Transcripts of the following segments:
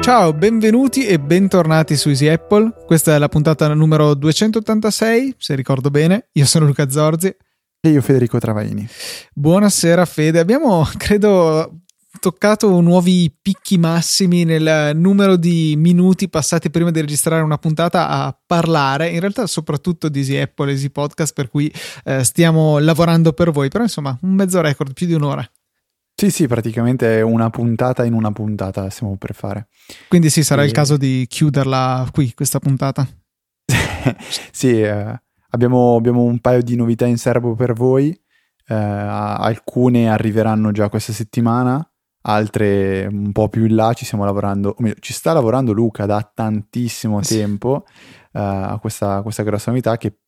Ciao, benvenuti e bentornati su Easy Apple. Questa è la puntata numero 286, se ricordo bene. Io sono Luca Zorzi. E io Federico Travaini. Buonasera Fede. Abbiamo, credo, toccato nuovi picchi massimi nel numero di minuti passati prima di registrare una puntata a parlare, in realtà soprattutto di Easy Apple, Easy Podcast, per cui eh, stiamo lavorando per voi, però insomma un mezzo record, più di un'ora. Sì, sì, praticamente una puntata in una puntata stiamo per fare. Quindi sì, sarà e... il caso di chiuderla qui, questa puntata. sì, eh, abbiamo, abbiamo, un paio di novità in serbo per voi. Eh, alcune arriveranno già questa settimana, altre un po' più in là. Ci stiamo lavorando, o meglio, ci sta lavorando Luca da tantissimo sì. tempo eh, a questa, questa grossa novità che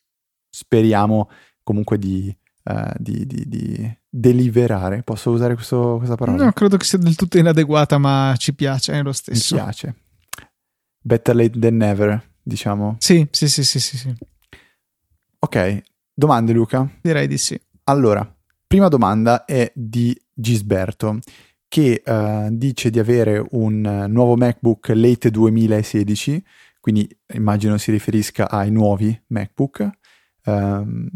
speriamo comunque di uh, di, di, di, deliberare. Posso usare questo, questa parola? No, credo che sia del tutto inadeguata, ma ci piace è lo stesso. Mi piace. Better late than never, diciamo. Sì, sì, sì, sì, sì. sì. Ok, domande Luca? Direi di sì. Allora, prima domanda è di Gisberto che uh, dice di avere un nuovo MacBook late 2016, quindi immagino si riferisca ai nuovi MacBook. Um,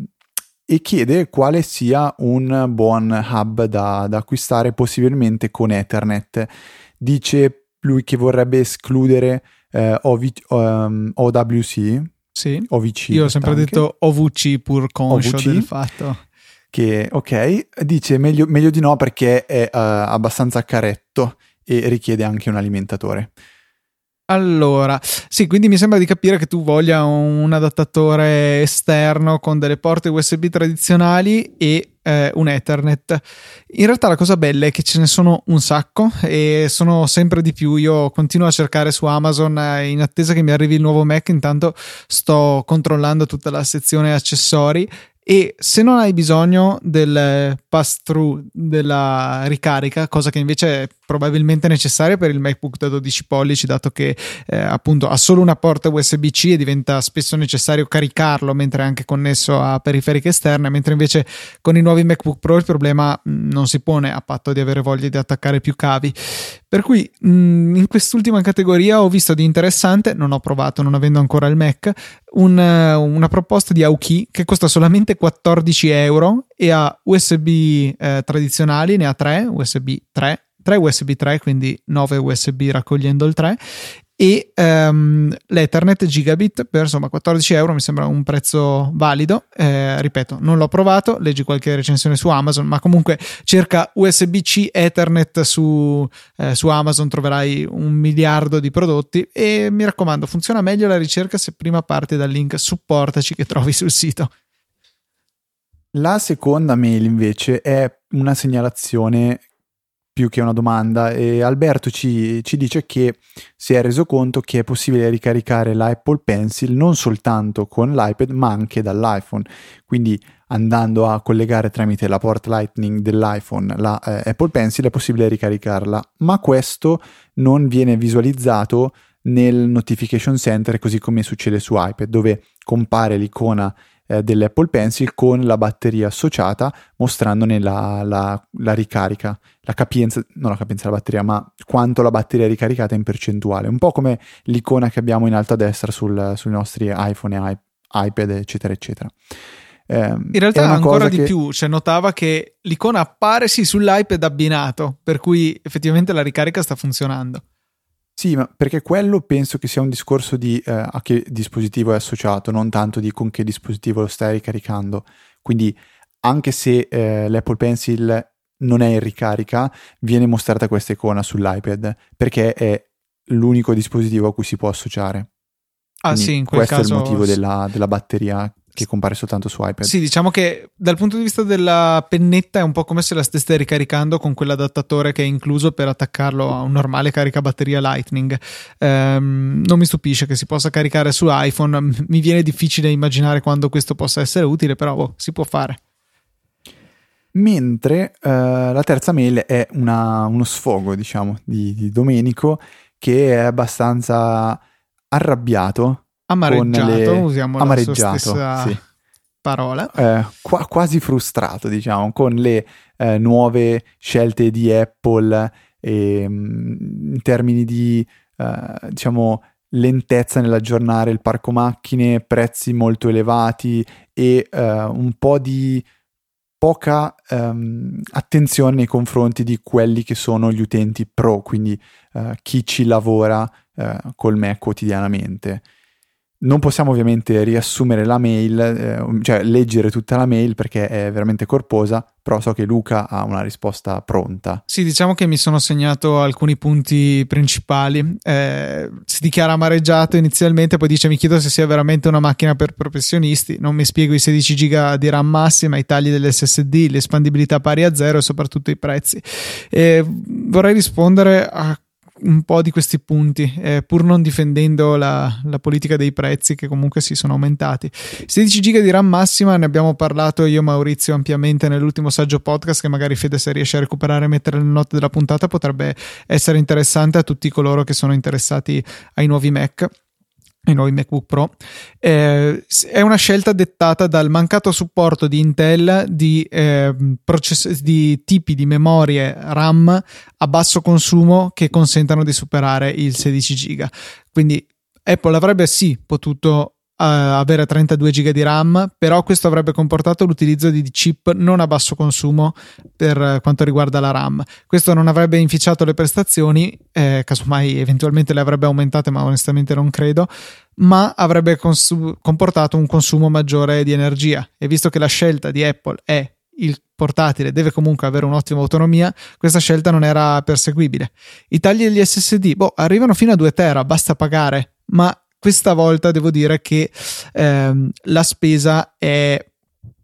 e chiede quale sia un buon hub da, da acquistare, possibilmente con Ethernet. Dice lui che vorrebbe escludere eh, OV, um, OWC. Sì, OVC. Io ho sempre anche. detto OVC pur conscio OVC, del fatto. Che, ok, dice meglio, meglio di no perché è uh, abbastanza caretto e richiede anche un alimentatore. Allora, sì, quindi mi sembra di capire che tu voglia un adattatore esterno con delle porte USB tradizionali e eh, un Ethernet. In realtà la cosa bella è che ce ne sono un sacco e sono sempre di più. Io continuo a cercare su Amazon eh, in attesa che mi arrivi il nuovo Mac, intanto sto controllando tutta la sezione accessori e se non hai bisogno del pass through della ricarica, cosa che invece è probabilmente necessaria per il MacBook da 12 pollici, dato che eh, appunto ha solo una porta USB-C e diventa spesso necessario caricarlo mentre è anche connesso a periferiche esterne, mentre invece con i nuovi MacBook Pro il problema mm, non si pone a patto di avere voglia di attaccare più cavi. Per cui mh, mm, in quest'ultima categoria ho visto di interessante, non ho provato, non avendo ancora il Mac, un, una proposta di Aoki che costa solamente 14 euro e ha USB eh, tradizionali, ne ha 3, USB 3, 3 USB 3, quindi 9 USB raccogliendo il 3 e um, l'Ethernet gigabit per insomma 14 euro mi sembra un prezzo valido. Eh, ripeto non l'ho provato leggi qualche recensione su Amazon ma comunque cerca USB-C Ethernet su, eh, su Amazon troverai un miliardo di prodotti. E mi raccomando funziona meglio la ricerca se prima parti dal link supportaci che trovi sul sito. La seconda mail invece è una segnalazione più che una domanda. E Alberto ci, ci, dice che si è reso conto che è possibile ricaricare l'Apple Pencil non soltanto con l'iPad ma anche dall'iPhone. Quindi andando a collegare tramite la port Lightning dell'iPhone la eh, Apple Pencil è possibile ricaricarla. Ma questo non viene visualizzato nel notification center così come succede su iPad dove compare l'icona eh, dell'Apple Pencil con la batteria associata mostrandone la, la, la, ricarica, la capienza, non la capienza della batteria, ma quanto la batteria è ricaricata in percentuale, un po' come l'icona che abbiamo in alto a destra sul, sui nostri iPhone e iPad, eccetera, eccetera. Eh, in realtà ancora di che... più, cioè notava che l'icona appare sì sull'iPad abbinato, per cui effettivamente la ricarica sta funzionando. Sì, ma perché quello penso che sia un discorso di eh, a che dispositivo è associato, non tanto di con che dispositivo lo stai ricaricando. Quindi anche se eh, l'Apple Pencil non è in ricarica, viene mostrata questa icona sull'iPad perché è l'unico dispositivo a cui si può associare. Ah Quindi sì, in quel questo caso... è il motivo della, della batteria che compare soltanto su iPad. Sì, diciamo che dal punto di vista della pennetta è un po' come se la stesse ricaricando con quell'adattatore che è incluso per attaccarlo a un normale caricabatteria Lightning. Um, non mi stupisce che si possa caricare su iPhone, mi viene difficile immaginare quando questo possa essere utile, però oh, si può fare. Mentre uh, la terza mail è una, uno sfogo, diciamo, di, di Domenico che è abbastanza arrabbiato amareggiato, le... usiamo amareggiato, la sì. parola. Eh, qua, quasi frustrato, diciamo, con le eh, nuove scelte di Apple e, ehm, in termini di, eh, diciamo, lentezza nell'aggiornare il parco macchine, prezzi molto elevati e eh, un po' di poca um, attenzione nei confronti di quelli che sono gli utenti pro, quindi uh, chi ci lavora uh, col Mac quotidianamente. Non possiamo ovviamente riassumere la mail, eh, cioè leggere tutta la mail perché è veramente corposa, però so che Luca ha una risposta pronta. Sì, diciamo che mi sono segnato alcuni punti principali. Eh, si dichiara amareggiato inizialmente, poi dice mi chiedo se sia veramente una macchina per professionisti, non mi spiego i 16 giga di RAM massima, i tagli dell'SSD, l'espandibilità pari a zero e soprattutto i prezzi. Eh, vorrei rispondere a un po' di questi punti, eh, pur non difendendo la, la, politica dei prezzi che comunque si sono aumentati. 16 giga di RAM massima, ne abbiamo parlato io e Maurizio ampiamente nell'ultimo saggio podcast che magari Fede se riesce a recuperare e mettere nelle note della puntata potrebbe essere interessante a tutti coloro che sono interessati ai nuovi Mac i nuovi MacBook Pro, eh, è una scelta dettata dal mancato supporto di Intel di, eh, process- di tipi di memorie RAM a basso consumo che consentano di superare il 16 giga. Quindi Apple avrebbe sì potuto avere 32 GB di RAM, però questo avrebbe comportato l'utilizzo di chip non a basso consumo per quanto riguarda la RAM. Questo non avrebbe inficiato le prestazioni, eh, casomai eventualmente le avrebbe aumentate, ma onestamente non credo, ma avrebbe cons- comportato un consumo maggiore di energia. E visto che la scelta di Apple è il portatile deve comunque avere un'ottima autonomia, questa scelta non era perseguibile. I tagli degli SSD, boh, arrivano fino a 2 tera, basta pagare, ma questa volta devo dire che ehm, la spesa è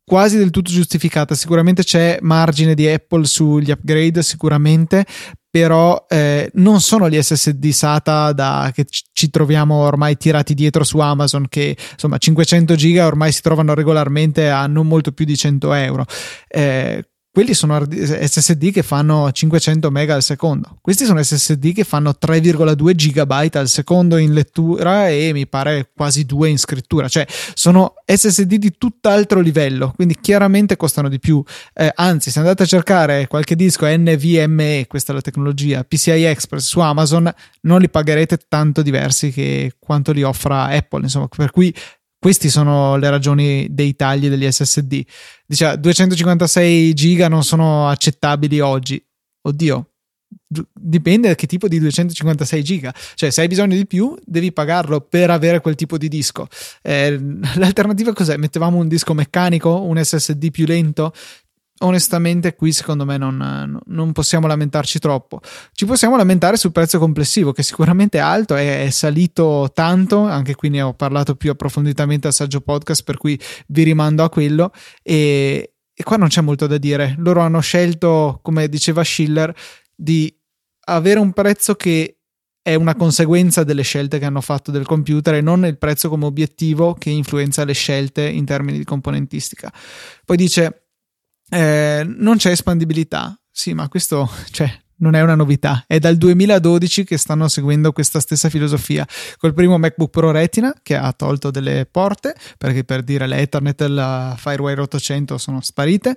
quasi del tutto giustificata. Sicuramente c'è margine di Apple sugli upgrade, sicuramente, però eh, non sono gli SSD SATA da, che ci troviamo ormai tirati dietro su Amazon, che insomma 500 giga ormai si trovano regolarmente a non molto più di 100 euro. Eh, quelli sono SSD che fanno 500 mega al secondo. Questi sono SSD che fanno 3,2 gigabyte al secondo in lettura e mi pare quasi 2 in scrittura. Cioè, sono SSD di tutt'altro livello, quindi chiaramente costano di più. Eh, anzi, se andate a cercare qualche disco NVMe, questa è la tecnologia, PCI Express su Amazon, non li pagherete tanto diversi che quanto li offra Apple. Insomma, per cui queste sono le ragioni dei tagli degli SSD. Dice 256 giga non sono accettabili oggi. Oddio, dipende da che tipo di 256 giga. Cioè, se hai bisogno di più, devi pagarlo per avere quel tipo di disco. Eh, l'alternativa cos'è? Mettevamo un disco meccanico, un SSD più lento? Onestamente qui secondo me non, non, possiamo lamentarci troppo. Ci possiamo lamentare sul prezzo complessivo che sicuramente è alto, è, è, salito tanto, anche qui ne ho parlato più approfonditamente al saggio podcast per cui vi rimando a quello e, e qua non c'è molto da dire. Loro hanno scelto, come diceva Schiller, di avere un prezzo che è una conseguenza delle scelte che hanno fatto del computer e non il prezzo come obiettivo che influenza le scelte in termini di componentistica. Poi dice eh, non c'è espandibilità. Sì, ma questo cioè, non è una novità. È dal 2012 che stanno seguendo questa stessa filosofia. Col primo MacBook Pro Retina che ha tolto delle porte, perché per dire l'Ethernet e la Firewire 800 sono sparite.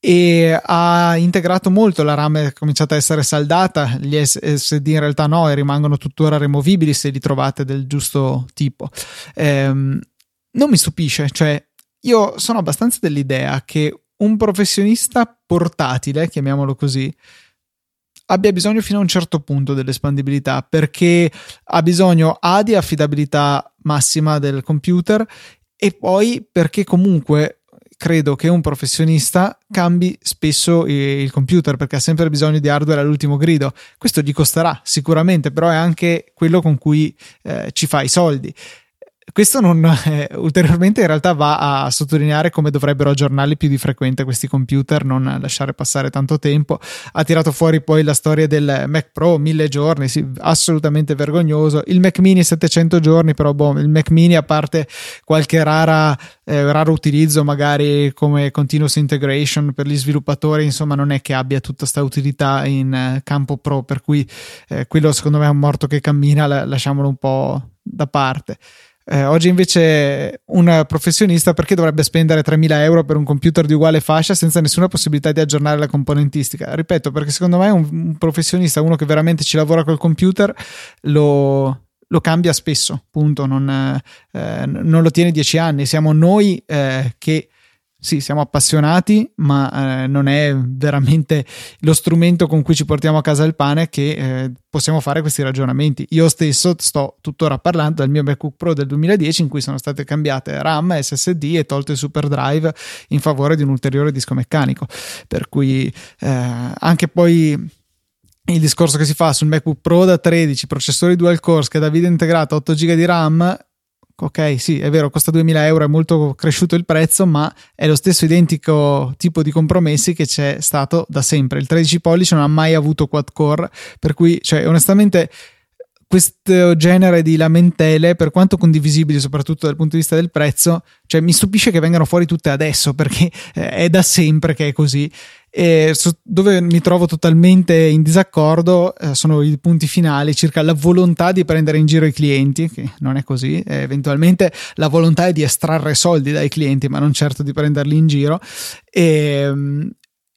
E ha integrato molto la RAM, è cominciata a essere saldata. Gli SSD in realtà no, e rimangono tuttora removibili se li trovate del giusto tipo. Ehm, non mi stupisce, cioè io sono abbastanza dell'idea che un professionista portatile, chiamiamolo così, abbia bisogno fino a un certo punto dell'espandibilità perché ha bisogno A di affidabilità massima del computer e poi perché comunque credo che un professionista cambi spesso il computer perché ha sempre bisogno di hardware all'ultimo grido. Questo gli costerà sicuramente, però è anche quello con cui eh, ci fa i soldi. Questo non, eh, ulteriormente in realtà va a sottolineare come dovrebbero aggiornarli più di frequente questi computer, non lasciare passare tanto tempo. Ha tirato fuori poi la storia del Mac Pro, mille giorni, sì, assolutamente vergognoso. Il Mac Mini 700 giorni, però boh, il Mac Mini a parte qualche rara, eh, raro utilizzo magari come continuous integration per gli sviluppatori, insomma non è che abbia tutta questa utilità in eh, campo pro, per cui eh, quello secondo me è un morto che cammina, lasciamolo un po' da parte. Eh, oggi invece un professionista perché dovrebbe spendere 3.000 euro per un computer di uguale fascia senza nessuna possibilità di aggiornare la componentistica? Ripeto, perché secondo me un, un professionista, uno che veramente ci lavora col computer, lo, lo cambia spesso, punto, non, eh, non, lo tiene dieci anni. Siamo noi eh, che sì, siamo appassionati, ma eh, non è veramente lo strumento con cui ci portiamo a casa il pane che eh, possiamo fare questi ragionamenti. Io stesso sto tuttora parlando del mio MacBook Pro del 2010 in cui sono state cambiate RAM, SSD e tolto il super drive in favore di un ulteriore disco meccanico. Per cui eh, anche poi il discorso che si fa sul MacBook Pro da 13, processori dual core, scheda video integrata, 8 GB di RAM ok, sì, è vero, costa 2000 euro, è molto cresciuto il prezzo, ma è lo stesso identico tipo di compromessi che c'è stato da sempre. Il 13 pollici non ha mai avuto quad core, per cui, cioè, onestamente, questo genere di lamentele, per quanto condivisibili, soprattutto dal punto di vista del prezzo, cioè, mi stupisce che vengano fuori tutte adesso, perché eh, è da sempre che è così e dove mi trovo totalmente in disaccordo eh, sono i punti finali circa la volontà di prendere in giro i clienti, che non è così, eh, eventualmente la volontà è di estrarre soldi dai clienti, ma non certo di prenderli in giro. E, ehm,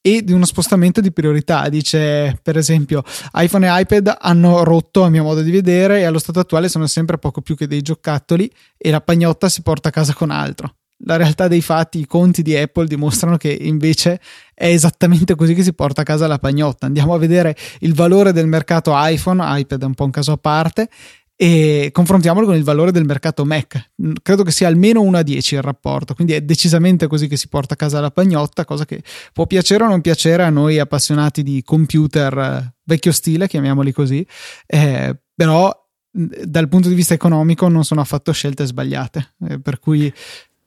e di uno spostamento di priorità. Dice, per esempio, iPhone e iPad hanno rotto a mio modo di vedere e allo stato attuale sono sempre poco più che dei giocattoli e la pagnotta si porta a casa con altro la realtà dei fatti, i conti di Apple dimostrano che invece è esattamente così che si porta a casa la pagnotta. Andiamo a vedere il valore del mercato iPhone, iPad è un po' un caso a parte, e confrontiamolo con il valore del mercato Mac. Credo che sia almeno 1 a 10 il rapporto, quindi è decisamente così che si porta a casa la pagnotta, cosa che può piacere o non piacere a noi appassionati di computer eh, vecchio stile, chiamiamoli così, eh, però dal punto di vista economico non sono affatto scelte sbagliate, eh, per cui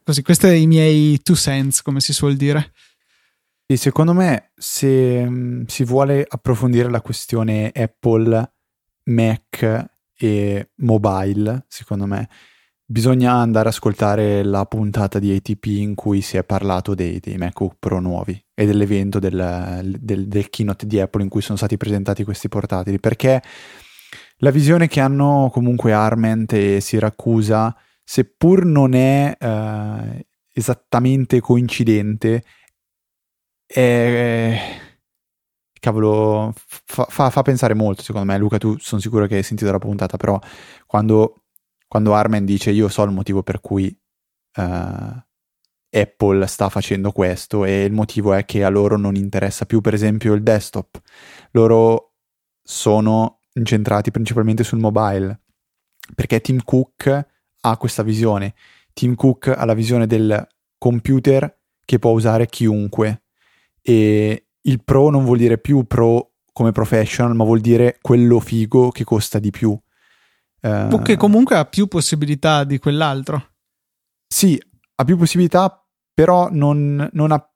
Così, questi sono i miei two cents, come si suol dire. E secondo me, se um, si vuole approfondire la questione Apple, Mac e mobile, secondo me, bisogna andare ad ascoltare la puntata di ATP in cui si è parlato dei, dei MacBook Pro nuovi e dell'evento del, del, del keynote di Apple in cui sono stati presentati questi portatili, perché la visione che hanno comunque Arment e Siracusa seppur non è uh, esattamente coincidente, è... Cavolo, fa, fa, fa, pensare molto secondo me. Luca, tu sono sicuro che hai sentito la puntata, però quando, quando Armen dice io so il motivo per cui uh, Apple sta facendo questo e il motivo è che a loro non interessa più per esempio il desktop. Loro sono incentrati principalmente sul mobile perché Tim Cook ha questa visione. Tim Cook ha la visione del computer che può usare chiunque e il pro non vuol dire più pro come professional, ma vuol dire quello figo che costa di più. Uh, che comunque ha più possibilità di quell'altro. Sì, ha più possibilità, però non, non, ha,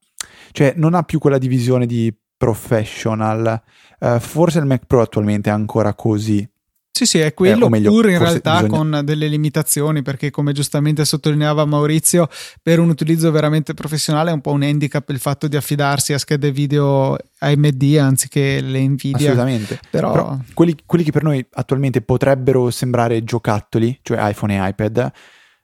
cioè, non ha più quella divisione di professional. Uh, forse il Mac Pro attualmente è ancora così, sì, sì, è quello, eh, meglio, pur in realtà bisogna... con delle limitazioni, perché come giustamente sottolineava Maurizio, per un utilizzo veramente professionale è un po' un handicap il fatto di affidarsi a schede video AMD anziché le Nvidia. Assolutamente. Però, Però quelli, quelli, che per noi attualmente potrebbero sembrare giocattoli, cioè iPhone e iPad,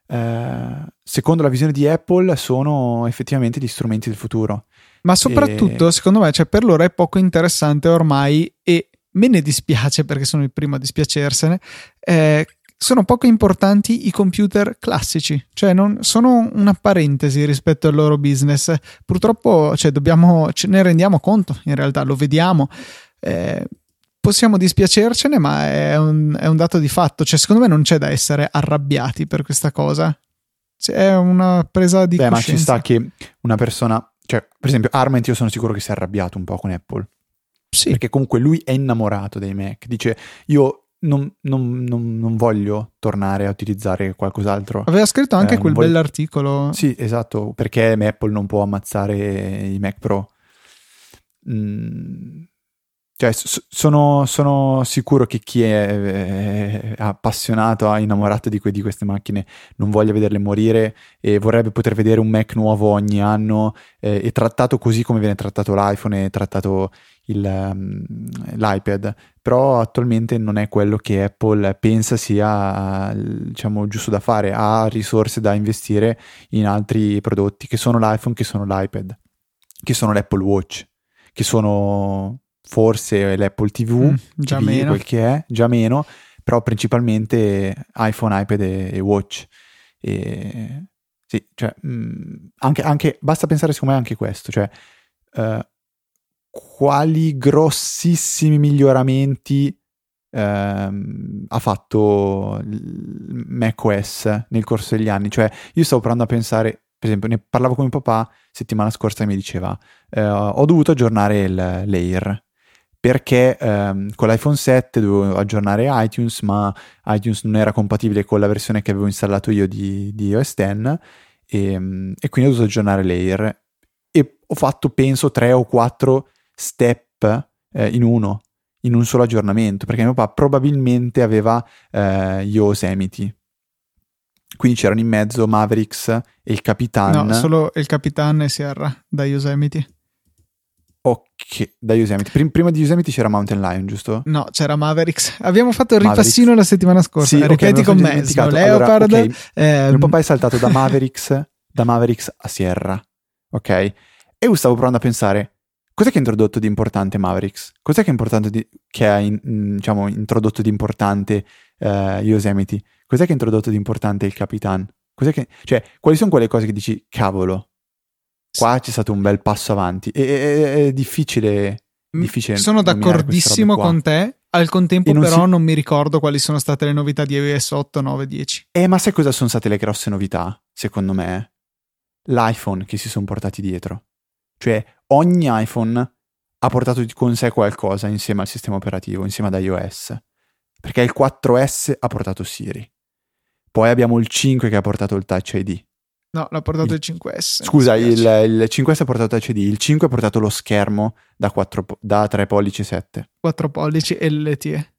eh, secondo la visione di Apple sono effettivamente gli strumenti del futuro. Ma soprattutto, e... secondo me, cioè, per loro è poco interessante ormai e me ne dispiace perché sono il primo a dispiacersene. Eh, sono poco importanti i computer classici, cioè non, sono una parentesi rispetto al loro business. Purtroppo cioè, dobbiamo, ce ne rendiamo conto, in realtà lo vediamo. Eh, possiamo dispiacercene, ma è un, è un, dato di fatto. Cioè, secondo me non c'è da essere arrabbiati per questa cosa. Cioè, è una presa di Beh, coscienza. ma ci sta che una persona, cioè, per esempio, Arment, io sono sicuro che si è arrabbiato un po' con Apple sì. Perché comunque lui è innamorato dei Mac. Dice, io non, non, non, non, voglio tornare a utilizzare qualcos'altro. Aveva scritto anche eh, quel voglio... bell'articolo. Sì, esatto, perché Apple non può ammazzare i Mac Pro. Mm. Cioè, sono, sono, sicuro che chi è, è appassionato, innamorato di, que- di, queste macchine non voglia vederle morire e vorrebbe poter vedere un Mac nuovo ogni anno eh, e trattato così come viene trattato l'iPhone e trattato il, um, l'iPad. Però attualmente non è quello che Apple pensa sia diciamo, giusto da fare, ha risorse da investire in altri prodotti che sono l'iPhone, che sono l'iPad, che sono l'Apple Watch, che sono forse l'Apple TV, mm, già TV, meno. quel che è, già meno, però principalmente iPhone, iPad e, e Watch. E, sì, cioè, mh, mm, anche, anche, basta pensare secondo me anche questo, cioè uh, quali grossissimi miglioramenti uh, ha fatto macOS nel corso degli anni. Cioè, io stavo provando a pensare, per esempio, ne parlavo con mio papà settimana scorsa e mi diceva, uh, ho dovuto aggiornare il, l'Air perché ehm, con l'iPhone 7 dovevo aggiornare iTunes, ma iTunes non era compatibile con la versione che avevo installato io di, di iOS 10 e, ehm, e, quindi ho dovuto aggiornare l'Air e ho fatto penso tre o quattro step eh, in uno, in un solo aggiornamento, perché mio papà probabilmente aveva eh, Yosemite. Quindi c'erano in mezzo Mavericks e il Capitan. No, solo il Capitan e Sierra da Yosemite. Ok, da Yosemite. Prim- prima di Yosemite c'era Mountain Lion, giusto? No, c'era Mavericks. Abbiamo fatto il Mavericks. ripassino la settimana scorsa. Sì, Ripeti okay, con me. Leopard. Allora, okay. ehm... Mio papà è saltato da Mavericks, da Mavericks a Sierra. Ok? E io stavo provando a pensare, cos'è che ha introdotto di importante Mavericks? Cos'è che, di, che ha in, diciamo, introdotto di importante uh, Yosemite? Cos'è che ha introdotto di importante il Capitan? Cos'è che, cioè, quali sono quelle cose che dici, cavolo, Qua c'è stato un bel passo avanti. E, è, è difficile, difficile. Sono d'accordissimo con te. Al contempo, non però, si... non mi ricordo quali sono state le novità di iOS 8, 9, 10. Eh, ma sai cosa sono state le grosse novità? Secondo me, l'iPhone che si sono portati dietro. Cioè, ogni iPhone ha portato con sé qualcosa insieme al sistema operativo, insieme ad iOS. Perché il 4S ha portato Siri. Poi abbiamo il 5 che ha portato il Touch ID. No, l'ha portato il, il 5S. Scusa, il, il, 5S ha portato CD, il 5 ha portato lo schermo da, 4, da 3 pollici 7. 4 pollici e LTE.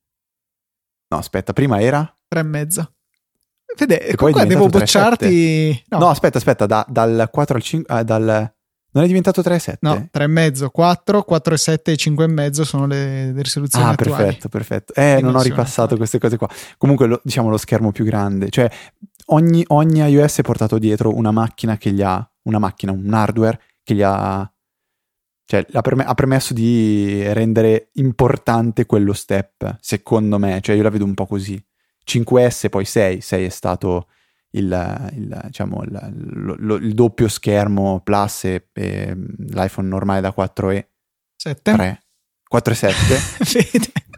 No, aspetta, prima era? 3,5. Vede, e poi devo bocciarti... No. no. aspetta, aspetta, da, dal 4 al 5... Ah, dal... Non è diventato 3,7? No, 3,5, 4, 4,7 e 5,5 sono le, le risoluzioni ah, attuali. perfetto, perfetto. Eh, non ho ripassato queste cose qua. Comunque, lo, diciamo, lo schermo più grande. Cioè, ogni, ogni iOS è portato dietro una macchina che gli ha, una macchina, un hardware che gli ha, cioè ha, perm- ha permesso di rendere importante quello step, secondo me, cioè io la vedo un po' così. 5S, poi 6, 6 è stato il, il, diciamo, il, lo, il doppio schermo Plus e, e, l'iPhone normale da 4E. 7? 3. 4 e 7.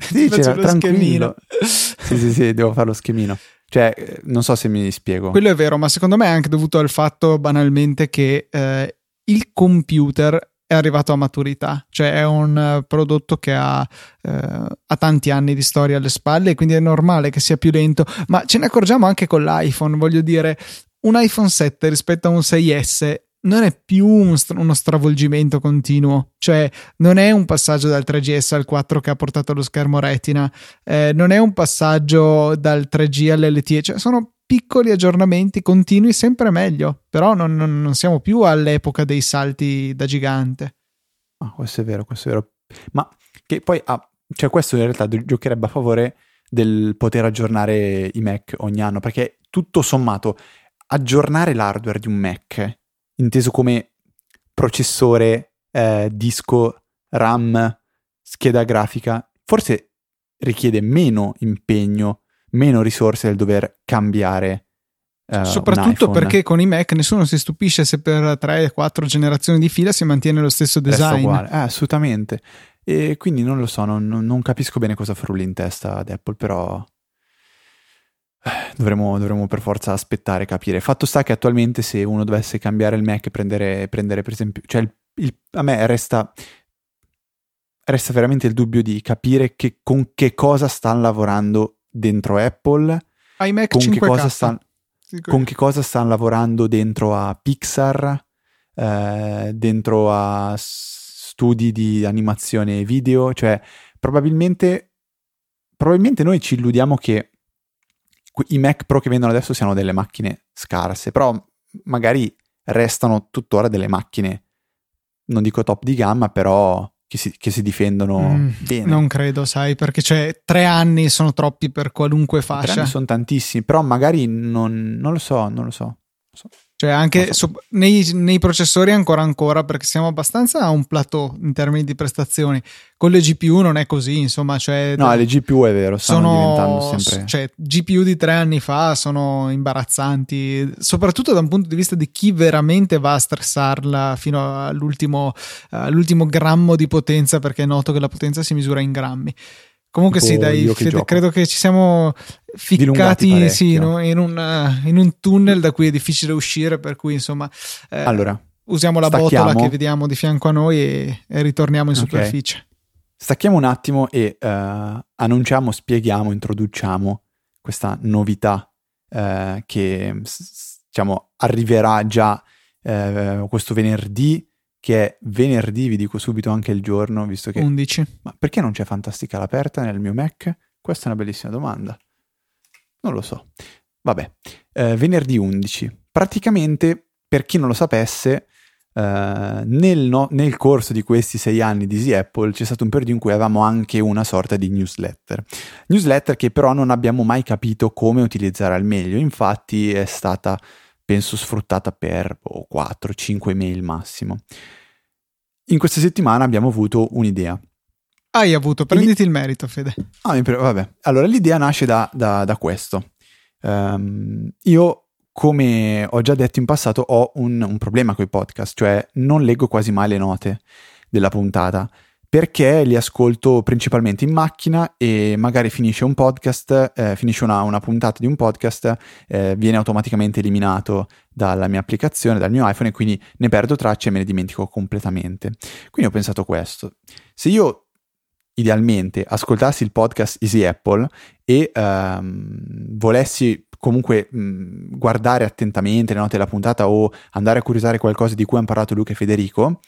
Sì, c'era, tranquillo. sì, sì, sì, devo fare lo schemino. Cioè, non so se mi spiego. Quello è vero, ma secondo me è anche dovuto al fatto banalmente che eh, il computer è arrivato a maturità, cioè è un uh, prodotto che ha, uh, ha, tanti anni di storia alle spalle e quindi è normale che sia più lento, ma ce ne accorgiamo anche con l'iPhone, voglio dire, un iPhone 7 rispetto a un 6S non è più un stra- uno stravolgimento continuo, cioè non è un passaggio dal 3GS al 4 che ha portato allo schermo retina, eh, non è un passaggio dal 3G all'LTE, cioè sono piccoli aggiornamenti continui sempre meglio, però non, non, non siamo più all'epoca dei salti da gigante. Ah, questo è vero, questo è vero. Ma che poi, ah, cioè questo in realtà giocherebbe a favore del poter aggiornare i Mac ogni anno, perché tutto sommato aggiornare l'hardware di un Mac inteso come processore, eh, disco, RAM, scheda grafica, forse richiede meno impegno, meno risorse del dover cambiare. Uh, Soprattutto perché con i Mac nessuno si stupisce se per 3-4 generazioni di fila si mantiene lo stesso design. Eh, assolutamente. E quindi non lo so, non, non capisco bene cosa frulli in testa ad Apple, però Dovremmo, dovremmo, per forza aspettare, capire. Fatto sta che attualmente se uno dovesse cambiare il Mac e prendere, prendere per esempio, cioè il, il, a me resta, resta veramente il dubbio di capire che, con che cosa stanno lavorando dentro Apple, iMac con, 5K. Che cosa stanno, con che cosa stanno lavorando dentro a Pixar, eh, dentro a studi di animazione video, cioè probabilmente, probabilmente noi ci illudiamo che i Mac Pro che vendono adesso siano delle macchine scarse, però magari restano tuttora delle macchine, non dico top di gamma, però che si, che si difendono mm, bene. Non credo, sai, perché cioè, tre anni sono troppi per qualunque fascia. Tre anni sono tantissimi, però magari non, non lo so, non lo so. Cioè, anche so. nei, nei, processori ancora ancora, perché siamo abbastanza a un plateau in termini di prestazioni. Con le GPU non è così, insomma. Cioè, no, le GPU è vero, stanno sono, diventando sempre. Cioè, GPU di tre anni fa sono imbarazzanti, soprattutto da un punto di vista di chi veramente va a stressarla fino all'ultimo, all'ultimo grammo di potenza, perché è noto che la potenza si misura in grammi. Comunque sì, dai, Fede, credo che ci siamo ficcati sì, no, in, un, in, un, tunnel da cui è difficile uscire, per cui insomma... Eh, allora, usiamo la stacchiamo. botola che vediamo di fianco a noi e, e ritorniamo in okay. superficie. Stacchiamo un attimo e uh, annunciamo, spieghiamo, introduciamo questa novità uh, che diciamo arriverà già uh, questo venerdì che è venerdì, vi dico subito anche il giorno, visto che... 11. Ma perché non c'è Fantastica all'aperta nel mio Mac? Questa è una bellissima domanda. Non lo so. Vabbè, eh, venerdì 11. Praticamente, per chi non lo sapesse, eh, nel, no, nel, corso di questi sei anni di Easy Apple c'è stato un periodo in cui avevamo anche una sorta di newsletter. Newsletter che però non abbiamo mai capito come utilizzare al meglio, infatti è stata penso sfruttata per oh, 4-5 mail massimo. In questa settimana abbiamo avuto un'idea. Hai avuto, prenditi il merito, Fede. Ah, vabbè. Allora, l'idea nasce da, da, da questo. Um, io, come ho già detto in passato, ho un, un problema con i podcast, cioè non leggo quasi mai le note della puntata perché li ascolto principalmente in macchina e magari finisce un podcast, eh, finisce una, una, puntata di un podcast, eh, viene automaticamente eliminato dalla mia applicazione, dal mio iPhone e quindi ne perdo tracce e me ne dimentico completamente. Quindi ho pensato questo, se io idealmente ascoltassi il podcast Easy Apple e ehm, volessi comunque mh, guardare attentamente le note della puntata o andare a curiosare qualcosa di cui hanno parlato Luca e Federico,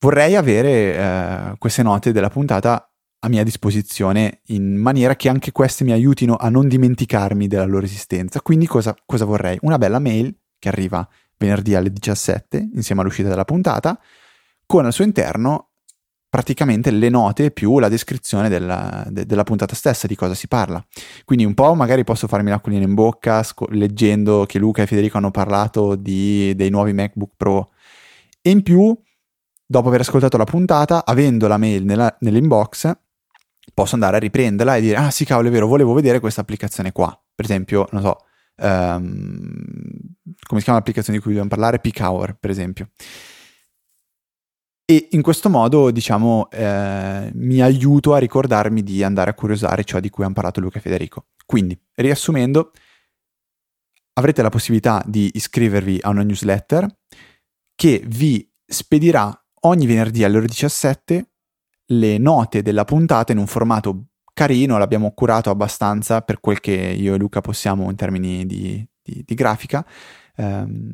vorrei avere eh, queste note della puntata a mia disposizione in maniera che anche queste mi aiutino a non dimenticarmi della loro esistenza. Quindi cosa, cosa vorrei? Una bella mail che arriva venerdì alle 17 insieme all'uscita della puntata con al suo interno praticamente le note più la descrizione della, de, della, puntata stessa, di cosa si parla. Quindi un po' magari posso farmi l'acquolina in bocca sco- leggendo che Luca e Federico hanno parlato di, dei nuovi MacBook Pro e in più dopo aver ascoltato la puntata, avendo la mail nella, nell'inbox, posso andare a riprenderla e dire, ah sì cavolo è vero, volevo vedere questa applicazione qua. Per esempio, non so, um, come si chiama l'applicazione di cui dobbiamo parlare? Peak Hour, per esempio. E in questo modo, diciamo, eh, mi aiuto a ricordarmi di andare a curiosare ciò di cui hanno parlato Luca e Federico. Quindi, riassumendo, avrete la possibilità di iscrivervi a una newsletter che vi spedirà ogni venerdì alle ore 17 le note della puntata in un formato carino, l'abbiamo curato abbastanza per quel che io e Luca possiamo in termini di, di, di grafica. Um,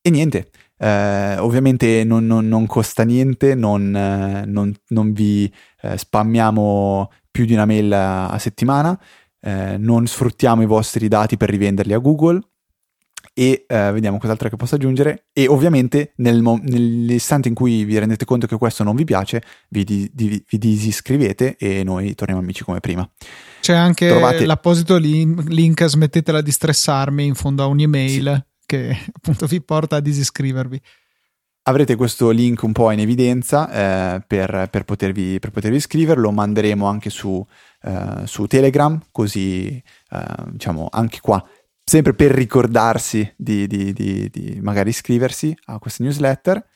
e niente, eh, ovviamente non, non, non, costa niente, non, eh, non vi eh, spammiamo più di una mail a, settimana, eh, non sfruttiamo i vostri dati per rivenderli a Google, e uh, vediamo cos'altro che posso aggiungere. E ovviamente nel mo- nell'istante in cui vi rendete conto che questo non vi piace vi, di- di- vi disiscrivete e noi torniamo amici come prima. C'è anche Trovate... l'apposito link, link smettetela di stressarmi in fondo a un'email sì. che appunto vi porta a disiscrivervi. Avrete questo link un po' in evidenza eh, per, per, potervi, per, potervi, iscrivere, lo manderemo anche su, eh, su Telegram, così eh, diciamo anche qua sempre per ricordarsi di, di, di, di, magari iscriversi a questa newsletter.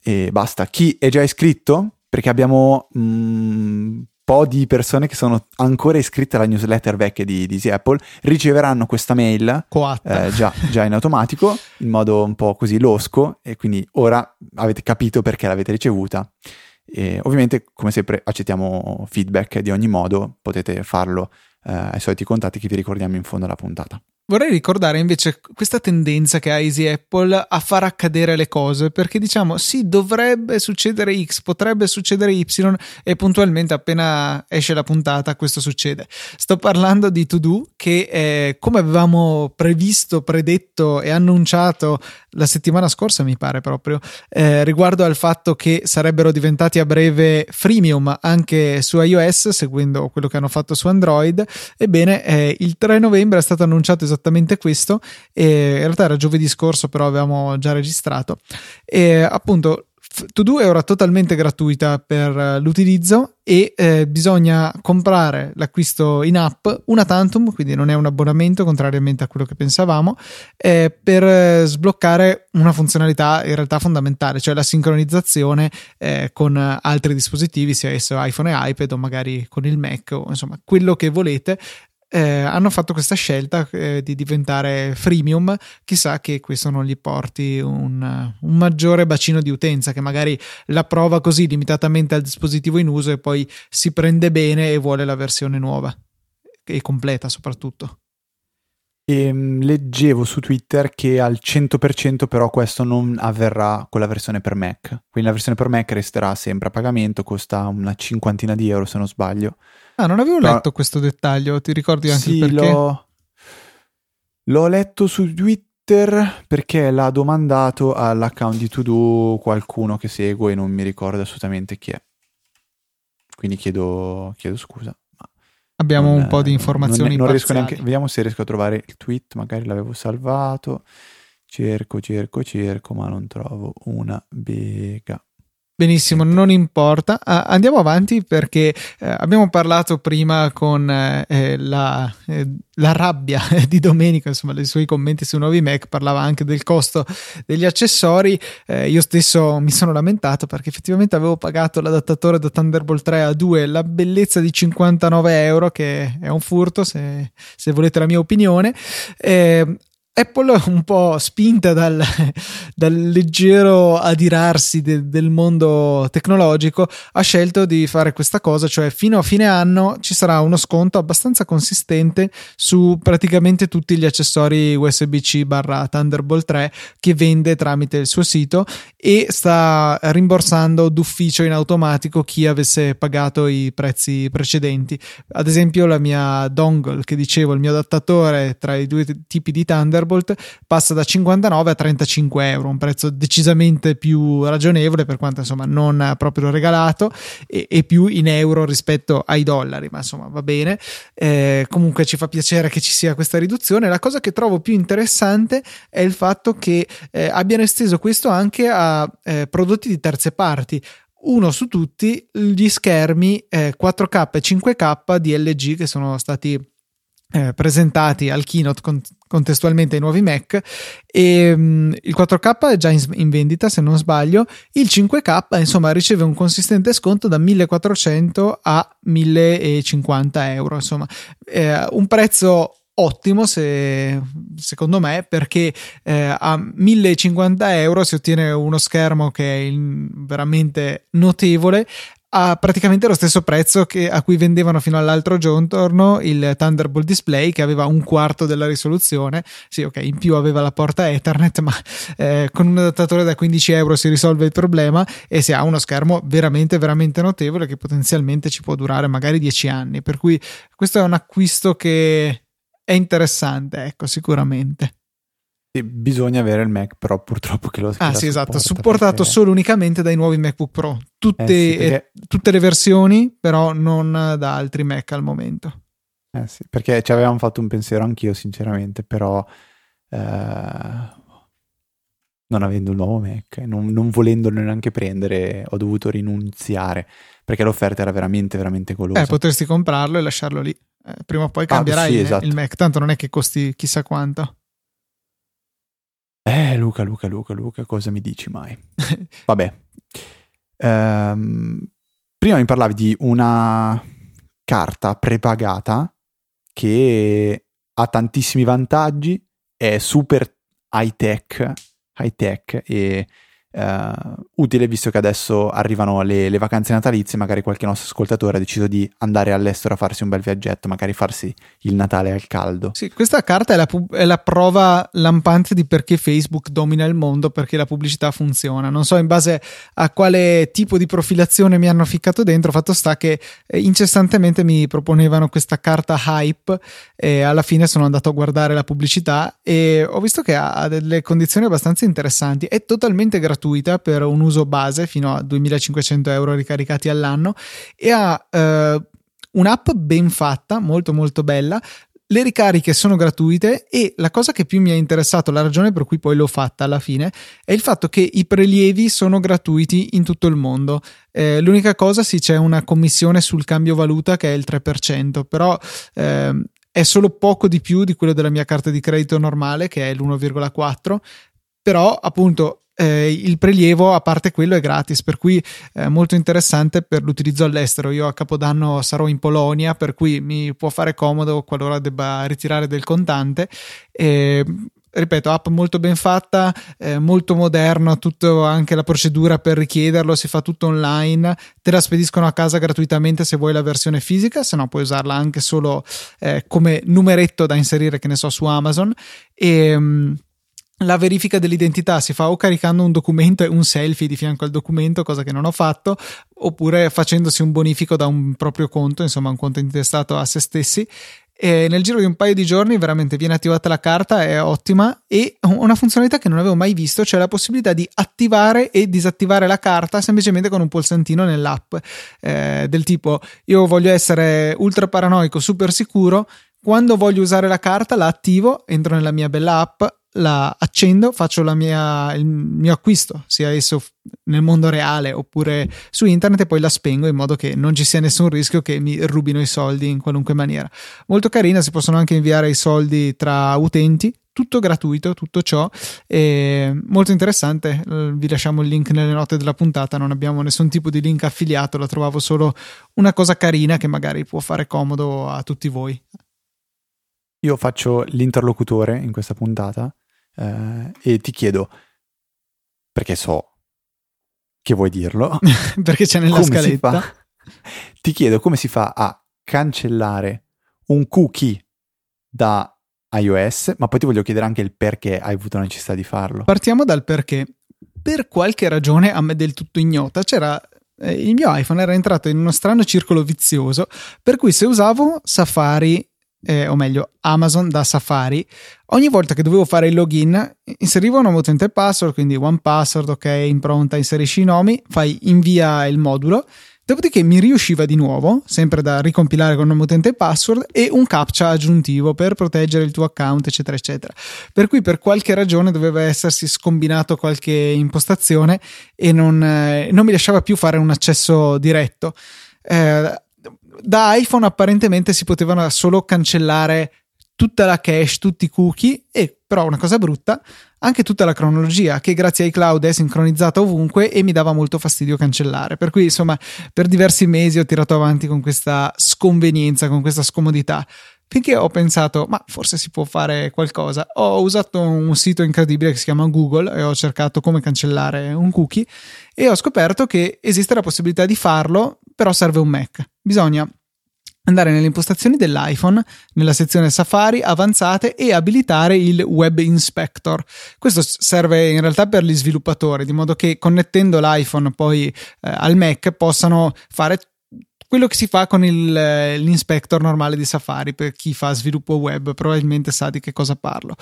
E basta. Chi è già iscritto, perché abbiamo un mm, po' di persone che sono ancora iscritte alla newsletter vecchia di, di Apple, riceveranno questa mail eh, già, già, in automatico, in modo un po' così losco, e quindi ora avete capito perché l'avete ricevuta. E ovviamente, come sempre, accettiamo feedback di ogni modo, potete farlo eh, ai soliti contatti che vi ricordiamo in fondo alla puntata. Vorrei ricordare invece questa tendenza che ha Easy Apple a far accadere le cose, perché diciamo sì, dovrebbe succedere X, potrebbe succedere Y e puntualmente appena esce la puntata questo succede. Sto parlando di To Do che eh, come avevamo previsto, predetto e annunciato la settimana scorsa mi pare proprio, eh, riguardo al fatto che sarebbero diventati a breve freemium anche su iOS, seguendo quello che hanno fatto su Android, ebbene eh, il 3 novembre è stato annunciato esattamente questo, e in realtà era giovedì scorso però avevamo già registrato, e appunto To Do è ora totalmente gratuita per eh, l'utilizzo e eh, bisogna comprare l'acquisto in app una tantum, quindi non è un abbonamento contrariamente a quello che pensavamo, eh, per eh, sbloccare una funzionalità in realtà fondamentale, cioè la sincronizzazione eh, con altri dispositivi, sia esso iPhone e iPad o magari con il Mac o insomma quello che volete eh, hanno fatto questa scelta eh, di diventare freemium, chissà che questo non gli porti un, un, maggiore bacino di utenza che magari la prova così limitatamente al dispositivo in uso e poi si prende bene e vuole la versione nuova. E completa soprattutto. E ehm, leggevo su Twitter che al 100% però questo non avverrà con la versione per Mac, quindi la versione per Mac resterà sempre a pagamento, costa una cinquantina di euro se non sbaglio Ah, non avevo letto no. questo dettaglio, ti ricordi anche sì, perché? L'ho... l'ho letto su Twitter perché l'ha domandato all'account di To qualcuno che seguo e non mi ricordo assolutamente chi è. Quindi chiedo, chiedo scusa. Abbiamo non, un po' di informazioni. Non, non riesco neanche, vediamo se riesco a trovare il tweet, magari l'avevo salvato. Cerco, cerco, cerco, ma non trovo una bega. Benissimo, non importa. Uh, andiamo avanti perché uh, abbiamo parlato prima con uh, eh, la, eh, la, rabbia di Domenico, insomma, i suoi commenti sui nuovi Mac, parlava anche del costo degli accessori. Eh, io stesso mi sono lamentato perché effettivamente avevo pagato l'adattatore da Thunderbolt 3 a 2, la bellezza di 59 euro, che è un furto se, se volete la mia opinione. Apple, un po' spinta dal, dal leggero adirarsi de, del mondo tecnologico, ha scelto di fare questa cosa, cioè fino a fine anno ci sarà uno sconto abbastanza consistente su praticamente tutti gli accessori USB-C barra Thunderbolt 3 che vende tramite il suo sito e sta rimborsando d'ufficio in automatico chi avesse pagato i prezzi precedenti. Ad esempio la mia dongle che dicevo, il mio adattatore tra i due tipi di Thunderbolt Thunderbolt passa da 59 a 35 euro, un prezzo decisamente più ragionevole per quanto insomma non proprio regalato e, e più in euro rispetto ai dollari, ma insomma va bene. Eh, comunque ci fa piacere che ci sia questa riduzione. La cosa che trovo più interessante è il fatto che eh, abbiano esteso questo anche a eh, prodotti di terze parti uno su tutti gli schermi eh, 4K e 5K di LG che sono stati eh, presentati al keynote con, contestualmente ai nuovi Mac e um, il 4K è già in, in, vendita se non sbaglio il 5K insomma riceve un consistente sconto da 1400 a 1050 euro insomma eh, un prezzo ottimo se, secondo me perché eh, a 1050 euro si ottiene uno schermo che è in, veramente notevole a praticamente lo stesso prezzo che, a cui vendevano fino all'altro giorno il Thunderbolt Display che aveva un quarto della risoluzione. Sì ok in più aveva la porta Ethernet ma eh, con un adattatore da 15 euro si risolve il problema e si ha uno schermo veramente veramente notevole che potenzialmente ci può durare magari 10 anni. Per cui questo è un acquisto che è interessante ecco sicuramente. Bisogna avere il Mac Pro purtroppo che lo Ah sì esatto, supportato perché... solo unicamente dai nuovi MacBook Pro, tutte, eh sì, perché... tutte, le versioni però non da altri Mac al momento. Eh sì, perché ci avevamo fatto un pensiero anch'io sinceramente, però eh, non avendo il nuovo Mac, non, non volendolo neanche prendere, ho dovuto rinunziare perché l'offerta era veramente veramente golosa. Eh, potresti comprarlo e lasciarlo lì. Eh, prima o poi cambierai ah, sì, esatto. il Mac, tanto non è che costi chissà quanto. Eh, Luca, Luca, Luca, Luca, cosa mi dici mai? Vabbè. Ehm, prima mi parlavi di una carta prepagata che ha tantissimi vantaggi, è super high tech, high tech e uh, utile visto che adesso arrivano le, le, vacanze natalizie, magari qualche nostro ascoltatore ha deciso di andare all'estero a farsi un bel viaggetto, magari farsi il Natale al caldo. Sì, questa carta è la, pu- è la prova lampante di perché Facebook domina il mondo, perché la pubblicità funziona. Non so in base a quale tipo di profilazione mi hanno ficcato dentro, fatto sta che eh, incessantemente mi proponevano questa carta hype e alla fine sono andato a guardare la pubblicità e ho visto che ha delle condizioni abbastanza interessanti. È totalmente gratuito gratuita per un uso base fino a 2500 euro ricaricati all'anno e ha eh, un'app ben fatta, molto molto bella. Le ricariche sono gratuite e la cosa che più mi ha interessato, la ragione per cui poi l'ho fatta alla fine, è il fatto che i prelievi sono gratuiti in tutto il mondo. Eh, l'unica cosa, sì, c'è una commissione sul cambio valuta che è il 3%, però eh, è solo poco di più di quello della mia carta di credito normale, che è l'1,4%. Però, appunto, eh, il prelievo a parte quello è gratis per cui è molto interessante per l'utilizzo all'estero. Io a capodanno sarò in Polonia per cui mi può fare comodo qualora debba ritirare del contante. E ripeto, app molto ben fatta, eh, molto moderno, tutto anche la procedura per richiederlo, si fa tutto online, te la spediscono a casa gratuitamente se vuoi la versione fisica, se no puoi usarla anche solo eh, come numeretto da inserire, che ne so, su Amazon. E mm, la verifica dell'identità si fa o caricando un documento e un selfie di fianco al documento, cosa che non ho fatto, oppure facendosi un bonifico da un proprio conto, insomma un conto intestato a se stessi. E nel giro di un paio di giorni veramente viene attivata la carta, è ottima e una funzionalità che non avevo mai visto, cioè la possibilità di attivare e disattivare la carta semplicemente con un pulsantino nell'app, eh, del tipo io voglio essere ultra paranoico, super sicuro, quando voglio usare la carta la attivo, entro nella mia bella app, la accendo, faccio mia, il mio acquisto, sia esso nel mondo reale oppure su internet e poi la spengo in modo che non ci sia nessun rischio che mi rubino i soldi in qualunque maniera. Molto carina, si possono anche inviare i soldi tra utenti, tutto gratuito, tutto ciò, e molto interessante. Vi lasciamo il link nelle note della puntata. Non abbiamo nessun tipo di link affiliato, la trovavo solo una cosa carina che magari può fare comodo a tutti voi. Io faccio l'interlocutore in questa puntata eh, e ti chiedo, perché so che vuoi dirlo, perché c'è nella scaletta, ti chiedo come si fa a cancellare un cookie da iOS, ma poi ti voglio chiedere anche il perché hai avuto la necessità di farlo. Partiamo dal perché. Per qualche ragione a me del tutto ignota c'era eh, il mio iPhone era entrato in uno strano circolo vizioso per cui se usavo Safari eh, o meglio Amazon da Safari, ogni volta che dovevo fare il login inserivo un nuovo utente password, quindi one password, ok, impronta, inserisci i nomi, fai invia il modulo, dopodiché mi riusciva di nuovo, sempre da ricompilare con nome utente e password, e un captcha aggiuntivo per proteggere il tuo account, eccetera, eccetera. Per cui per qualche ragione doveva essersi scombinato qualche impostazione e non, eh, non mi lasciava più fare un accesso diretto. Eh, da iPhone apparentemente si potevano solo cancellare tutta la cache, tutti i cookie e però una cosa brutta, anche tutta la cronologia che grazie ai cloud è sincronizzata ovunque e mi dava molto fastidio cancellare. Per cui insomma per diversi mesi ho tirato avanti con questa sconvenienza, con questa scomodità. Finché ho pensato, ma forse si può fare qualcosa. Ho usato un sito incredibile che si chiama Google e ho cercato come cancellare un cookie e ho scoperto che esiste la possibilità di farlo però serve un Mac. Bisogna andare nelle impostazioni dell'iPhone, nella sezione Safari, avanzate e abilitare il Web Inspector. Questo serve in realtà per gli sviluppatori, di modo che connettendo l'iPhone poi eh, al Mac possano fare quello che si fa con il, eh, l'inspector normale di Safari per chi fa sviluppo web probabilmente sa di che cosa parlo.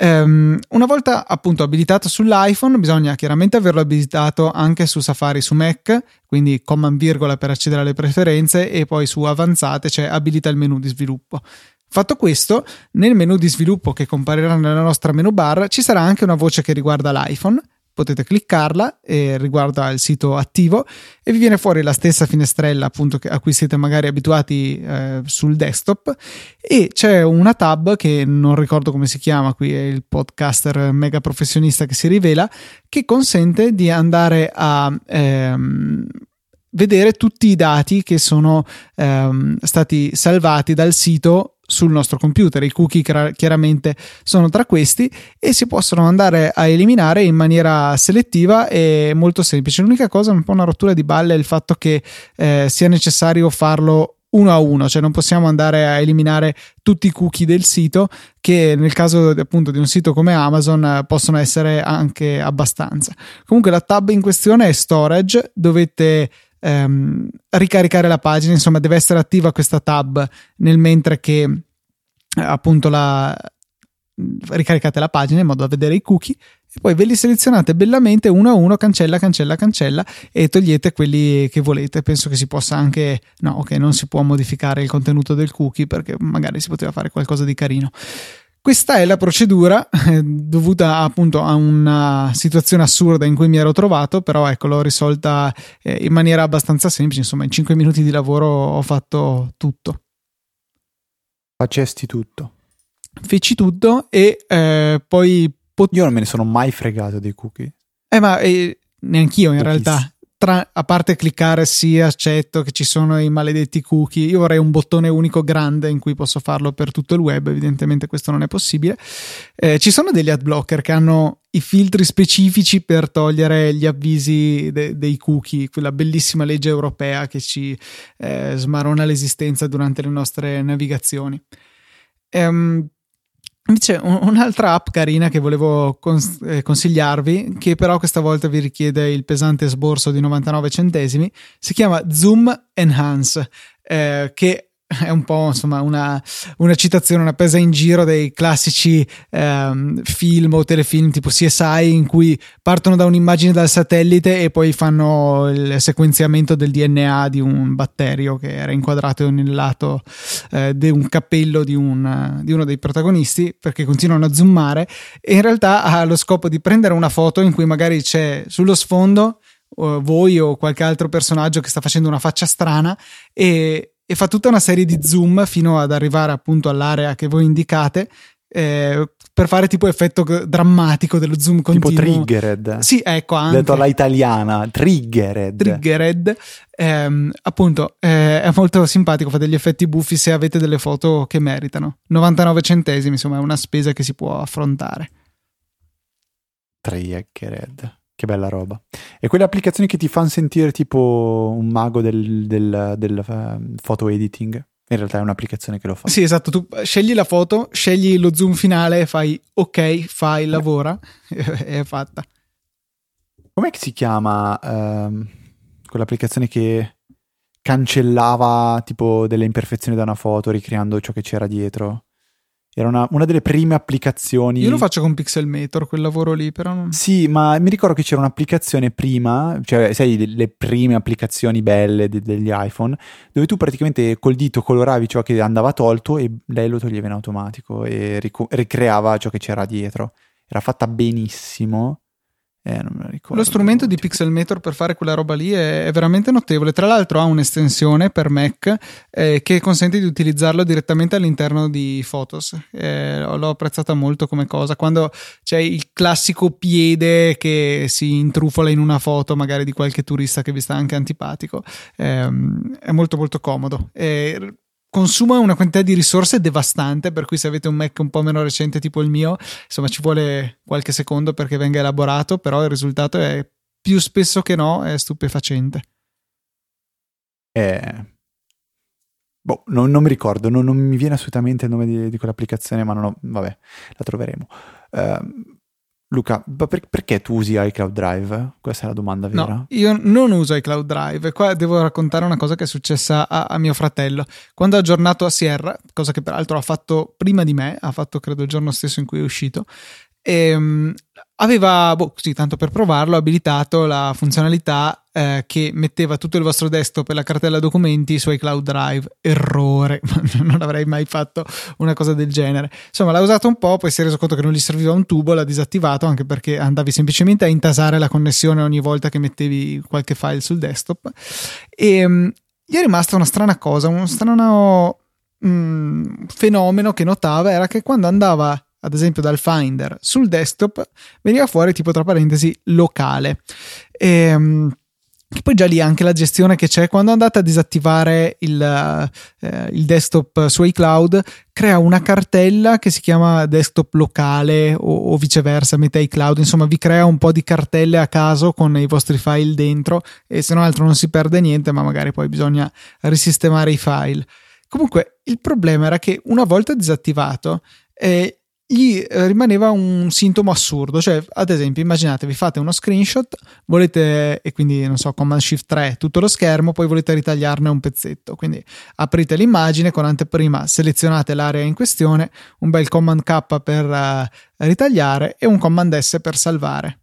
Um, una volta appunto abilitato sull'iPhone bisogna chiaramente averlo abilitato anche su Safari su Mac quindi command virgola per accedere alle preferenze e poi su avanzate c'è abilita il menu di sviluppo. Fatto questo, nel menu di sviluppo che comparirà nella nostra menu bar ci sarà anche una voce che riguarda l'iPhone potete cliccarla e riguarda il sito attivo e vi viene fuori la stessa finestrella appunto a cui siete magari abituati eh, sul desktop. E c'è una tab che non ricordo come si chiama qui è il podcaster mega professionista che si rivela che consente di andare a ehm, vedere tutti i dati che sono ehm, stati salvati dal sito sul nostro computer. I cookie chiaramente sono tra questi e si possono andare a eliminare in maniera selettiva e molto semplice. L'unica cosa, un po' una rottura di balle, è il fatto che eh, sia necessario farlo uno a uno, cioè non possiamo andare a eliminare tutti i cookie del sito che nel caso appunto di un sito come Amazon possono essere anche abbastanza. Comunque la tab in questione è storage, dovete ehm, ricaricare la pagina, insomma deve essere attiva questa tab nel mentre che eh, appunto la ricaricate la pagina in modo da vedere i cookie e poi ve li selezionate bellamente uno a uno, cancella, cancella, cancella e togliete quelli che volete. Penso che si possa anche, no, ok, non si può modificare il contenuto del cookie perché magari si poteva fare qualcosa di carino. Questa è la procedura eh, dovuta appunto a una situazione assurda in cui mi ero trovato, però ecco l'ho risolta eh, in maniera abbastanza semplice, insomma in 5 minuti di lavoro ho fatto tutto. Facesti tutto. Feci tutto e eh, poi pot- Io non me ne sono mai fregato dei cookie. Eh, ma eh, neanch'io in realtà. Tra, a parte cliccare sì, accetto che ci sono i maledetti cookie, io vorrei un bottone unico grande in cui posso farlo per tutto il web, evidentemente questo non è possibile. Eh, ci sono degli ad blocker che hanno i filtri specifici per togliere gli avvisi de- dei cookie, quella bellissima legge europea che ci eh, smarona l'esistenza durante le nostre navigazioni. Ehm, Invece un'altra app carina che volevo cons- eh, consigliarvi, che però questa volta vi richiede il pesante sborso di 99 centesimi, si chiama Zoom Enhance, eh, che è un po' insomma una, una, citazione, una presa in giro dei classici ehm, film o telefilm tipo CSI in cui partono da un'immagine dal satellite e poi fanno il sequenziamento del DNA di un batterio che era inquadrato nel lato eh, di un cappello di, un, di uno dei protagonisti perché continuano a zoomare. E in realtà ha lo scopo di prendere una foto in cui magari c'è sullo sfondo voi o qualche altro personaggio che sta facendo una faccia strana e e fa tutta una serie di zoom fino ad arrivare appunto all'area che voi indicate eh, per fare tipo effetto drammatico dello zoom continuo. Tipo triggered. Sì, ecco anche. Detto alla italiana, triggered. Triggered. Eh, appunto, eh, è molto simpatico, fa degli effetti buffi se avete delle foto che meritano. 99 centesimi, insomma, è una spesa che si può affrontare. Triggered. Che bella roba. E quelle applicazioni che ti fanno sentire tipo un mago del, del, del uh, photo editing. In realtà è un'applicazione che lo fa. Sì, esatto. Tu scegli la foto, scegli lo zoom finale, fai ok, fai, lavora e è fatta. Com'è che si chiama uh, quell'applicazione che cancellava tipo delle imperfezioni da una foto ricreando ciò che c'era dietro? Era una, una, delle prime applicazioni. Io lo faccio con Pixelmator, quel lavoro lì, però. Non... Sì, ma mi ricordo che c'era un'applicazione prima, cioè, sai, le prime applicazioni belle de- degli iPhone, dove tu praticamente col dito coloravi ciò che andava tolto e lei lo toglieva in automatico e ric- ricreava ciò che c'era dietro. Era fatta benissimo. Eh, Lo strumento di Pixelmator per fare quella roba lì è, è veramente notevole. Tra l'altro, ha un'estensione per Mac eh, che consente di utilizzarlo direttamente all'interno di Photos. Eh, l'ho apprezzata molto come cosa. Quando c'è il classico piede che si intrufola in una foto, magari di qualche turista che vi sta anche antipatico, ehm, è molto, molto comodo. E consuma una quantità di risorse devastante, per cui se avete un Mac un po' meno recente tipo il mio, insomma ci vuole qualche secondo perché venga elaborato, però il risultato è più spesso che no è stupefacente. Eh, boh, non, non mi ricordo, non, non, mi viene assolutamente il nome di, di quell'applicazione, ma non ho, vabbè, la troveremo. Uh, Luca, per, perché tu usi iCloud Drive? Questa è la domanda vera. No, io non uso iCloud Drive. Qua devo raccontare una cosa che è successa a, a, mio fratello. Quando ha aggiornato a Sierra, cosa che peraltro ha fatto prima di me, ha fatto credo il giorno stesso in cui è uscito, e, um, aveva, boh, così tanto per provarlo, abilitato la funzionalità eh, che metteva tutto il vostro desktop e la cartella documenti su iCloud Drive. Errore, non avrei mai fatto una cosa del genere. Insomma, l'ha usato un po', poi si è reso conto che non gli serviva un tubo, l'ha disattivato anche perché andavi semplicemente a intasare la connessione ogni volta che mettevi qualche file sul desktop. E um, gli è rimasta una strana cosa, un strano um, fenomeno che notava era che quando andava ad esempio dal Finder sul desktop, veniva fuori tipo tra parentesi locale. E, um, Che poi già lì anche la gestione che c'è quando andate a disattivare il, eh, il, desktop su iCloud crea una cartella che si chiama desktop locale o, o, viceversa mette iCloud insomma vi crea un po' di cartelle a caso con i vostri file dentro e se non altro non si perde niente ma magari poi bisogna risistemare i file comunque il problema era che una volta disattivato eh, gli rimaneva un sintomo assurdo, cioè ad esempio immaginatevi fate uno screenshot, volete e quindi non so, Command Shift 3 tutto lo schermo, poi volete ritagliarne un pezzetto, quindi aprite l'immagine con anteprima selezionate l'area in questione, un bel Command K per uh, ritagliare e un Command S per salvare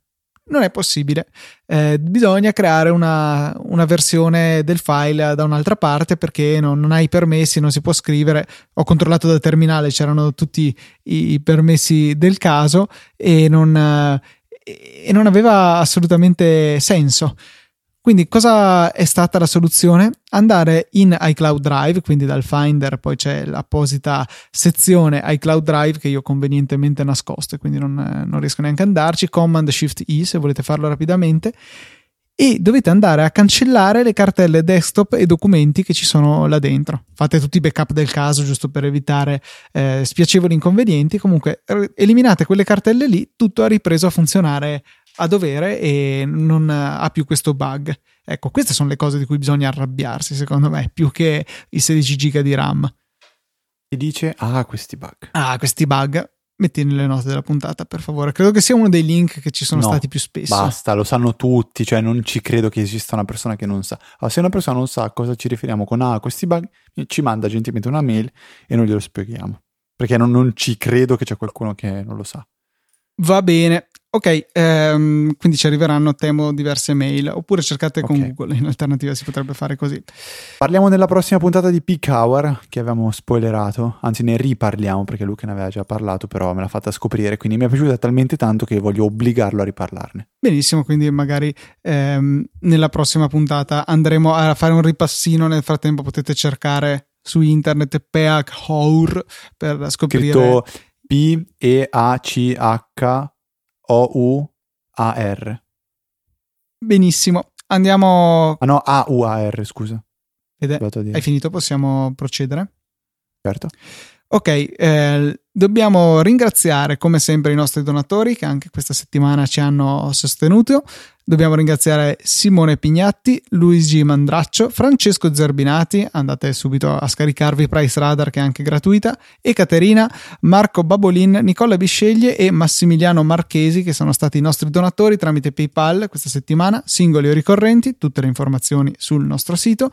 non è possibile. Eh, bisogna creare una, una, versione del file da un'altra parte perché non, non, hai permessi, non si può scrivere. Ho controllato dal terminale, c'erano tutti i, i permessi del caso e non, eh, e non aveva assolutamente senso. Quindi cosa è stata la soluzione? Andare in iCloud Drive, quindi dal Finder poi c'è l'apposita sezione iCloud Drive che io convenientemente nascosto e quindi non, non riesco neanche ad andarci, Command Shift E se volete farlo rapidamente e dovete andare a cancellare le cartelle desktop e documenti che ci sono là dentro. Fate tutti i backup del caso giusto per evitare eh, spiacevoli inconvenienti. Comunque, eliminate quelle cartelle lì, tutto ha ripreso a funzionare a dovere e non ha più questo bug. Ecco, queste sono le cose di cui bisogna arrabbiarsi, secondo me, più che i 16 giga di RAM. E dice, ah, questi bug. Ah, questi bug. Metti nelle note della puntata, per favore. Credo che sia uno dei link che ci sono no, stati più spesso. Basta, lo sanno tutti, cioè non ci credo che esista una persona che non sa. Allora, se una persona non sa a cosa ci riferiamo con ah, questi bug, ci manda gentilmente una mail e noi glielo spieghiamo. Perché non, non ci credo che c'è qualcuno che non lo sa. Va bene, Ok, ehm, quindi ci arriveranno, temo, diverse mail, oppure cercate okay. con Google, in alternativa si potrebbe fare così. Parliamo nella prossima puntata di Peak Hour, che avevamo spoilerato, anzi ne riparliamo perché Luca ne aveva già parlato, però me l'ha fatta scoprire, quindi mi è piaciuta talmente tanto che voglio obbligarlo a riparlarne. Benissimo, quindi magari ehm, nella prossima puntata andremo a fare un ripassino, nel frattempo potete cercare su internet Peak Hour per scoprire... Scritto P-E-A-C-H o-U-A-R. Benissimo, andiamo... Ah no, A-U-A-R, scusa. Ed è, hai finito? Possiamo procedere? Certo. Ok, eh, dobbiamo ringraziare come sempre i nostri donatori che anche questa settimana ci hanno sostenuto. Dobbiamo ringraziare Simone Pignatti, Luigi Mandraccio, Francesco Zerbinati, andate subito a scaricarvi Price Radar che è anche gratuita, e Caterina, Marco Babolin, Nicola Bisceglie e Massimiliano Marchesi che sono stati i nostri donatori tramite PayPal questa settimana, singoli o ricorrenti, tutte le informazioni sul nostro sito.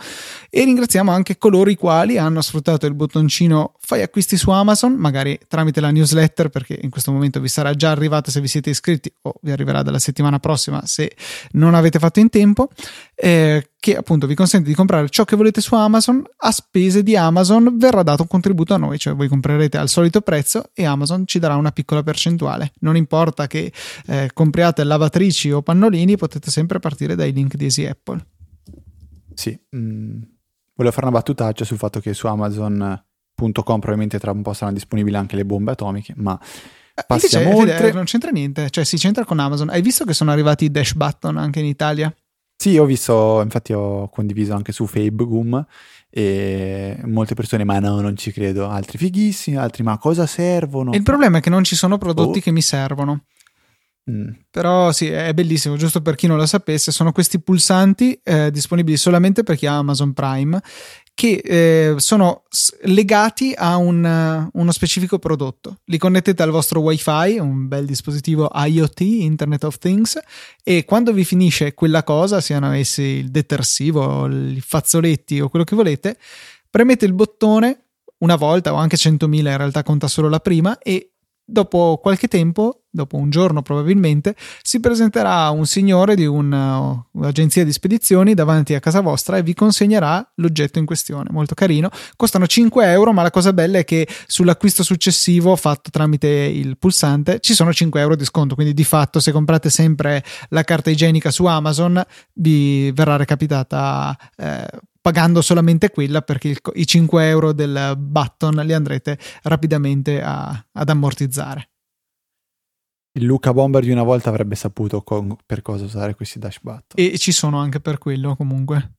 E ringraziamo anche coloro i quali hanno sfruttato il bottoncino fai acquisti su Amazon, magari tramite la newsletter perché in questo momento vi sarà già arrivata se vi siete iscritti o vi arriverà dalla settimana prossima se non avete fatto in tempo, eh, che appunto vi consente di comprare ciò che volete su Amazon a spese di Amazon verrà dato un contributo a noi, cioè voi comprerete al solito prezzo e Amazon ci darà una piccola percentuale. Non importa che eh, compriate lavatrici o pannolini, potete sempre partire dai link di Easy Apple. Sì, mm, volevo fare una battutaccia sul fatto che su Amazon.com probabilmente tra un po' saranno disponibili anche le bombe atomiche, ma Passiamo Invece, oltre. non c'entra niente, cioè si c'entra con Amazon. Hai visto che sono arrivati i dash button anche in Italia? Sì, ho visto, infatti ho condiviso anche su Facebook e molte persone, ma no, non ci credo, altri fighissimi, altri ma cosa servono? il problema è che non ci sono prodotti oh. che mi servono. Mm. Però sì, è bellissimo, giusto per chi non lo sapesse, sono questi pulsanti eh, disponibili solamente per chi ha Amazon Prime che eh, sono legati a un, uno specifico prodotto. Li connettete al vostro WiFi, un bel dispositivo IoT, Internet of Things, e quando vi finisce quella cosa, siano essi il detersivo, i fazzoletti o quello che volete, premete il bottone una volta o anche 100.000, in realtà conta solo la prima, e dopo qualche tempo dopo un giorno probabilmente, si presenterà un signore di un, un'agenzia di spedizioni davanti a casa vostra e vi consegnerà l'oggetto in questione. Molto carino. Costano 5 euro, ma la cosa bella è che sull'acquisto successivo fatto tramite il pulsante ci sono 5 euro di sconto. Quindi di fatto, se comprate sempre la carta igienica su Amazon, vi verrà recapitata. Eh, pagando solamente quella perché il, i 5 euro del button li andrete rapidamente a, ad ammortizzare. Il Luca Bomber di una volta avrebbe saputo con, per cosa usare questi dash button. E ci sono anche per quello comunque.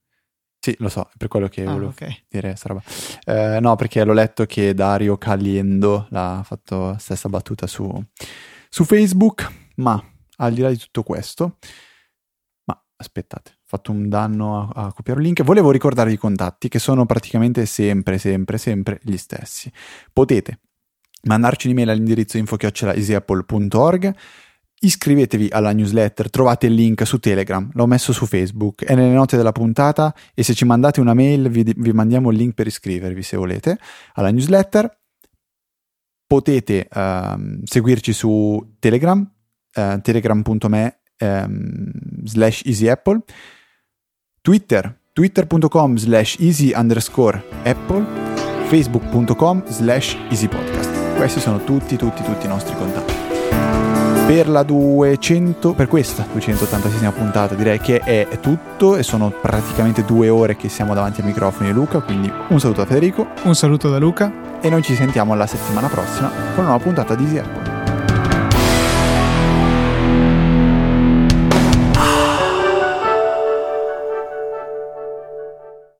Sì, lo so, è per quello che Ah, volevo ok. dire sta roba. Eh, no, perché l'ho letto che Dario Caliendo l'ha fatto stessa battuta su, su Facebook, ma al di là di tutto questo, ma aspettate, ho fatto un danno a, a copiare un link. Volevo ricordarvi i contatti che sono praticamente sempre, sempre, sempre gli stessi. Potete mandarci un'email all'indirizzo info-easyapple.org Iscrivetevi alla newsletter, trovate il link su Telegram, l'ho messo su Facebook, è nelle note della puntata e se ci mandate una mail vi, vi mandiamo il link per iscrivervi se volete alla newsletter. Potete ehm, seguirci su Telegram, eh, telegram.me ehm, slash easyapple, Twitter, twitter.com slash easy underscore apple, facebook.com slash easypodcast. Questi sono tutti, tutti, tutti i nostri contatti. Per la 200 per questa 286esima puntata direi che è tutto e sono praticamente due ore che siamo davanti ai microfoni di Luca quindi un saluto da Federico. Un saluto da Luca. e noi ci sentiamo la settimana prossima con una nuova puntata di Easy Apple